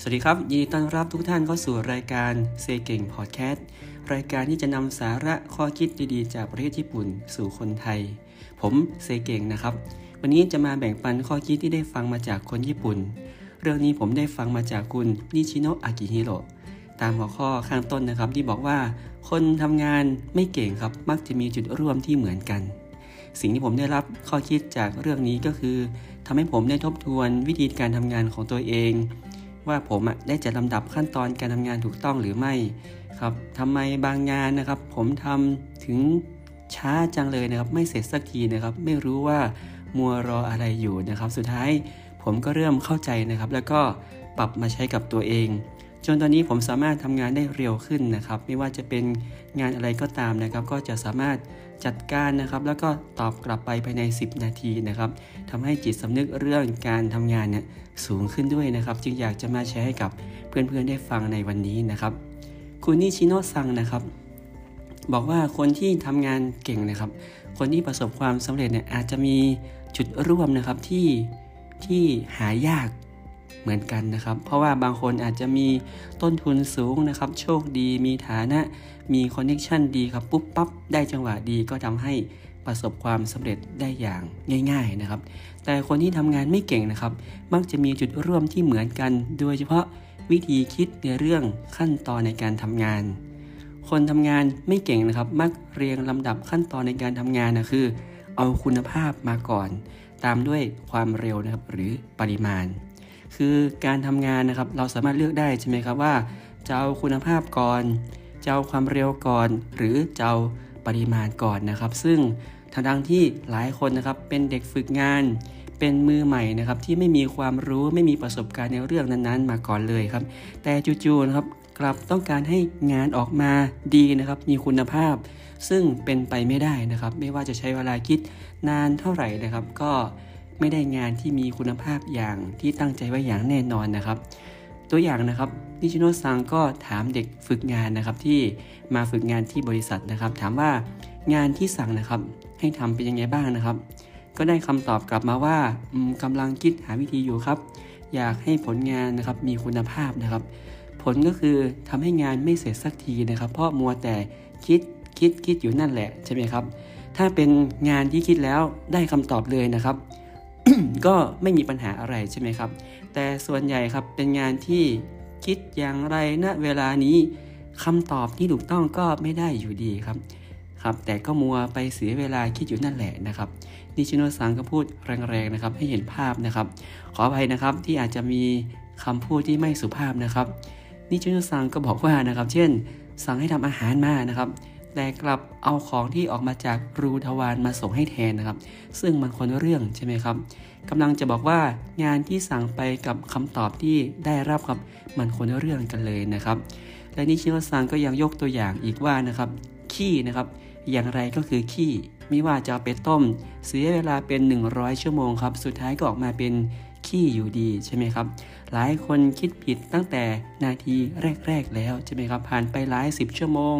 สวัสดีครับ ยินดีต้อนรับทุกท่านเข้าสู่รายการเซเก่งพอดแคสต์รายการที่จะนำสาระข้อคิดดีๆ จากประเทศญี่ปุ่นสู่คนไทย ผมเซเก่งนะครับ วันนี้จะมาแบ่งปันข้อคิดที่ได้ฟังมาจากคนญี่ปุ่น เรื่องนี้ผมได้ฟังมาจากคุณนิชิโนะอากิฮิโร่ตามหัวข้อข้างต้นนะครับที่บอกว่า คนทำงานไม่เก่งครับมักจะมีจุดร่วมที่เหมือนกัน สิ่งที่ผมได้รับข้อคิดจากเรื่องนี้ก็คือทำให้ผมได้ทบทวนวิธีการทำงานของตัวเอง ว่าผมได้จัดลำดับขั้นตอนการทำงานถูกต้องหรือไม่ครับทำไมบางงานนะครับ ผมทำถึงช้าจังเลยนะครับ ไม่เสร็จสักทีนะครับ ไม่รู้ว่ามัวรออะไรอยู่นะครับ สุดท้ายผมก็เริ่มเข้าใจนะครับ แล้วก็ปรับมาใช้กับตัวเอง จนตอนนี้ผมสามารถทำงานได้เร็วขึ้นนะครับ ไม่ว่าจะเป็นงานอะไรก็ตามนะครับ ก็จะสามารถจัดการนะครับ แล้วก็ตอบกลับไปภายใน 10 นาทีนะครับทำให้จิตสำนึกเรื่องการทำงานเนี่ยสูงขึ้นด้วยนะครับ จึงอยากจะมาแชร์ให้กับเพื่อนๆได้ฟังในวันนี้นะครับ คุณนิชิโนะซังนะครับ บอกว่าคนที่ทำงานเก่งนะครับ คนที่ประสบความสำเร็จเนี่ยอาจจะมีจุดร่วมนะครับที่ที่หายาก เหมือนกันนะครับ เพราะว่าบางคนอาจจะมีต้นทุนสูงนะครับ โชคดีมีฐานะ มีคอนเนคชันดีครับปุ๊บปั๊บได้จังหวะดีก็ทำให้ประสบความสำเร็จได้อย่างง่าย ๆนะครับ แต่คนที่ทำงานไม่เก่งนะครับ มักจะมีจุดร่วมที่เหมือนกัน โดยเฉพาะวิธีคิดในเรื่องขั้นตอนในการทำงาน คนทำงานไม่เก่งนะครับ มักเรียงลำดับขั้นตอนในการทำงานนะคือ เอาคุณภาพมาก่อน ตามด้วยความเร็วนะครับหรือปริมาณ คือการทำงานนะครับ เราสามารถเลือกได้ใช่ไหมครับว่าจะเอาคุณภาพก่อนจะเอาความเร็วก่อน หรือจะเอาปริมาณก่อนนะครับ ซึ่งทางดังที่หลายคนนะครับเป็นเด็กฝึกงาน เป็นมือใหม่นะครับที่ไม่มีความรู้ไม่มีประสบการณ์ในเรื่องนั้นๆ มาก่อนเลยครับ แต่จู่ๆนะครับกลับต้องการให้งานออกมาดีนะครับ มีคุณภาพ ซึ่งเป็นไปไม่ได้นะครับ ไม่ว่าจะใช้เวลาคิดนานเท่าไหร่นะครับ ก็ ไม่ได้งานที่มีคุณภาพอย่างที่ตั้งใจไว้อย่างแน่นอนนะครับ ตัวอย่างนะครับนิชิโนซังก็ถามเด็กฝึกงานนะครับที่มาฝึกงานที่บริษัทนะครับ ถามว่างานที่สั่งนะครับ ให้ทำเป็นยังไงบ้างนะครับ ก็ได้คำตอบกลับมาว่ากำลังคิดหาวิธีอยู่ครับ อยากให้ผลงานนะครับมีคุณภาพนะครับ ผลก็คือทำให้งานไม่เสร็จสักทีนะครับ เพราะมัวแต่คิดคิดคิดอยู่นั่นแหละใช่ไหมครับ ถ้าเป็นงานที่คิดแล้วได้คำตอบเลยนะครับ ก็ไม่มีปัญหาอะไรใช่ไหมครับ แต่ส่วนใหญ่ครับเป็นงานที่คิดอย่างไรณนะเวลานี้คำตอบที่ถูกต้องก็ไม่ได้อยู่ดีครับครับ แต่ก็มัวไปเสียเวลาคิดอยู่นั่นแหละนะครับนิชิโนซังก็พูดแรงๆนะครับ ให้เห็นภาพนะครับ ขออภัยนะครับที่อาจจะมีคำพูดที่ไม่สุภาพนะครับนิชิโนซังก็บอกว่านะครับ เช่น สั่งให้ทำอาหารมานะครับ แต่กลับเอาของที่ออกมาจากรูทวารมาส่งให้แทนนะครับ ซึ่งมันคนเรื่องใช่ไหมครับกำลังจะบอกว่างานที่สั่งไปกับคำตอบที่ได้รับครับมันคนเรื่องกันเลยนะครับ และนิชิโนซังก็ยังยกตัวอย่างอีกว่านะครับขี้นะครับ อย่างไรก็คือขี้ไม่ว่าจะไปต้ม เสียเวลาเป็น 100 ชั่วโมงครับ สุดท้ายก็ออกมาเป็น ขี้อยู่ดีใช่ไหมครับ หลายคนคิดผิดตั้งแต่นาทีแรก ๆ แล้วใช่ไหมครับ ผ่านไปหลายสิบชั่วโมง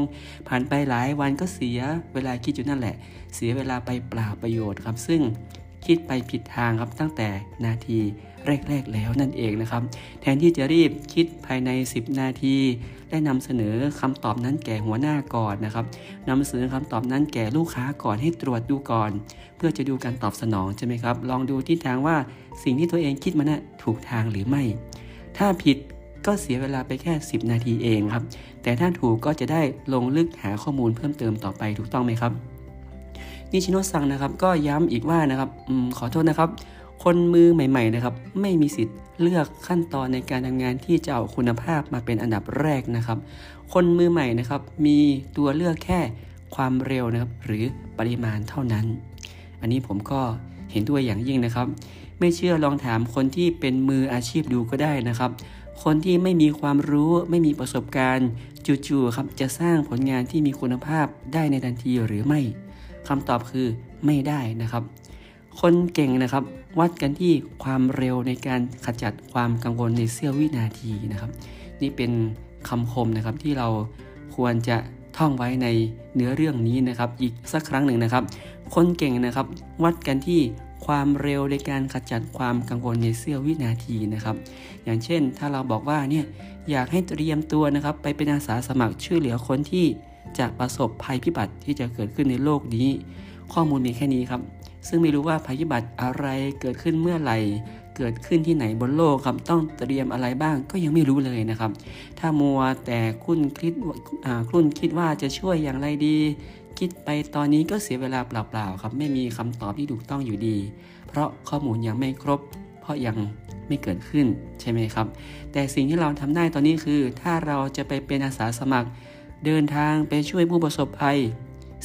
ผ่านไปหลายวันก็เสียเวลาคิดอยู่นั่นแหละ เสียเวลาไปเปล่าประโยชน์ครับ ซึ่ง คิดไปผิดทางครับตั้งแต่นาทีแรก ๆ แล้วนั่นเองนะครับ แทนที่จะรีบคิดภายใน 10 นาที ได้นำเสนอคำตอบนั้นแก่หัวหน้าก่อนนะครับนำเสนอคำตอบนั้นแก่ลูกค้าก่อนให้ตรวจดูก่อน เพื่อจะดูการตอบสนองใช่ไหมครับ ลองดูทิศทางว่าสิ่งที่ตัวเองคิดมานะ่ะถูกทางหรือไม่ ถ้าผิดก็เสียเวลาไปแค่ 10 นาทีเองครับ แต่ถ้าถูกก็จะได้ลงลึกหาข้อมูลเพิ่มเติมต่อไปถูกต้องไหมครับ นิชิโนซังนะครับก็ย้ำอีกว่านะครับอขอโทษนะครับ คนมือใหม่ ๆ นะครับ ไม่มีสิทธิ์เลือกขั้นตอนในการทำงานที่จะเอาคุณภาพมาเป็นอันดับแรกนะครับ คนมือใหม่นะครับ มีตัวเลือกแค่ความเร็วนะครับ หรือปริมาณเท่านั้น อันนี้ผมก็เห็นด้วยอย่างยิ่งนะครับ ไม่เชื่อลองถามคนที่เป็นมืออาชีพดูก็ได้นะครับ คนที่ไม่มีความรู้ไม่มีประสบการณ์จู่ๆครับจะสร้างผลงานที่มีคุณภาพได้ในทันทีหรือไม่ คำตอบคือไม่ได้นะครับ คนเก่งนะครับ วัดกันที่ความเร็วในการขจัดความกังวลในเสี้ยววินาทีนะครับ นี่เป็นคำคมนะครับที่เราควรจะท่องไว้ในเนื้อเรื่องนี้นะครับ อีกสักครั้งหนึ่งนะครับ คนเก่งนะครับ วัดกันที่ความเร็วในการขจัดความกังวลในเสี้ยววินาทีนะครับ อย่างเช่น ถ้าเราบอกว่าเนี่ยอยากให้เตรียมตัวนะครับ ไปเป็นอาสาสมัครช่วยเหลือคนที่ จะประสบภัยพิบัติที่จะเกิดขึ้นในโลกนี้ ข้อมูลมีแค่นี้ครับ ซึ่งไม่รู้ว่าภัยพิบัติอะไรเกิดขึ้นเมื่อไหร่ เกิดขึ้นที่ไหนบนโลกครับต้องเตรียมอะไรบ้างก็ยังไม่รู้เลยนะครับ ถ้ามัวแต่คุณคิดคุณคิดว่าจะช่วยอย่างไรดี คิดไปตอนนี้ก็เสียเวลาเปล่าๆครับ ไม่มีคำตอบที่ถูกต้องอยู่ดี เพราะข้อมูลยังไม่ครบ เพราะยังไม่เกิดขึ้นใช่ไหมครับ แต่สิ่งที่เราทำได้ตอนนี้คือ ถ้าเราจะไปเป็นอาสาสมัคร เดินทางไปช่วยผู้ประสบภัย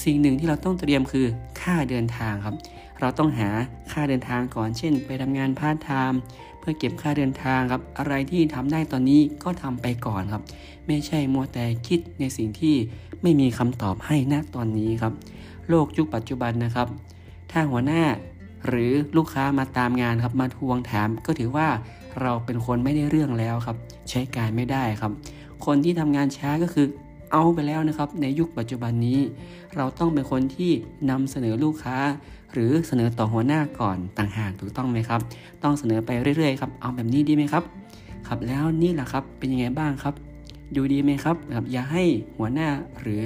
สิ่งหนึ่งที่เราต้องเตรียมคือค่าเดินทางครับ เราต้องหาค่าเดินทางก่อนเช่น ไปทำงานพาร์ทไทม์เพื่อเก็บค่าเดินทางครับ อะไรที่ทำได้ตอนนี้ก็ทำไปก่อนครับ ไม่ใช่มัวแต่คิดในสิ่งที่ไม่มีคำตอบให้ณตอนนี้ครับ โลกยุคปัจจุบันนะครับ ถ้าหัวหน้าหรือลูกค้ามาตามงานครับมาทวงถามก็ถือว่าเราเป็นคนไม่ได้เรื่องแล้วครับ ใช้การไม่ได้ครับ คนที่ทำงานช้าก็คือ เอาไปแล้วนะครับ ในยุคปัจจุบันนี้ เราต้องเป็นคนที่นำเสนอลูกค้า หรือเสนอต่อหัวหน้าก่อนต่างหากถูกต้องไหมครับ ต้องเสนอไปเรื่อยๆครับเอาแบบนี้ดีไหมครับครับแล้วนี่แหละครับเป็นยังไงบ้างครับอยู่ดีไหมครับครับอย่าให้หัวหน้าหรือ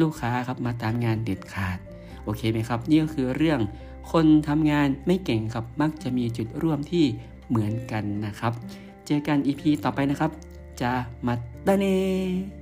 ลูกค้าครับมาตามงานเด็ดขาดโอเคไหมครับ นี่ก็คือเรื่องคนทำงานไม่เก่งครับมักจะมีจุดร่วมที่เหมือนกันนะครับ เจอกัน EP ต่อไปนะครับ จะมาได้เน่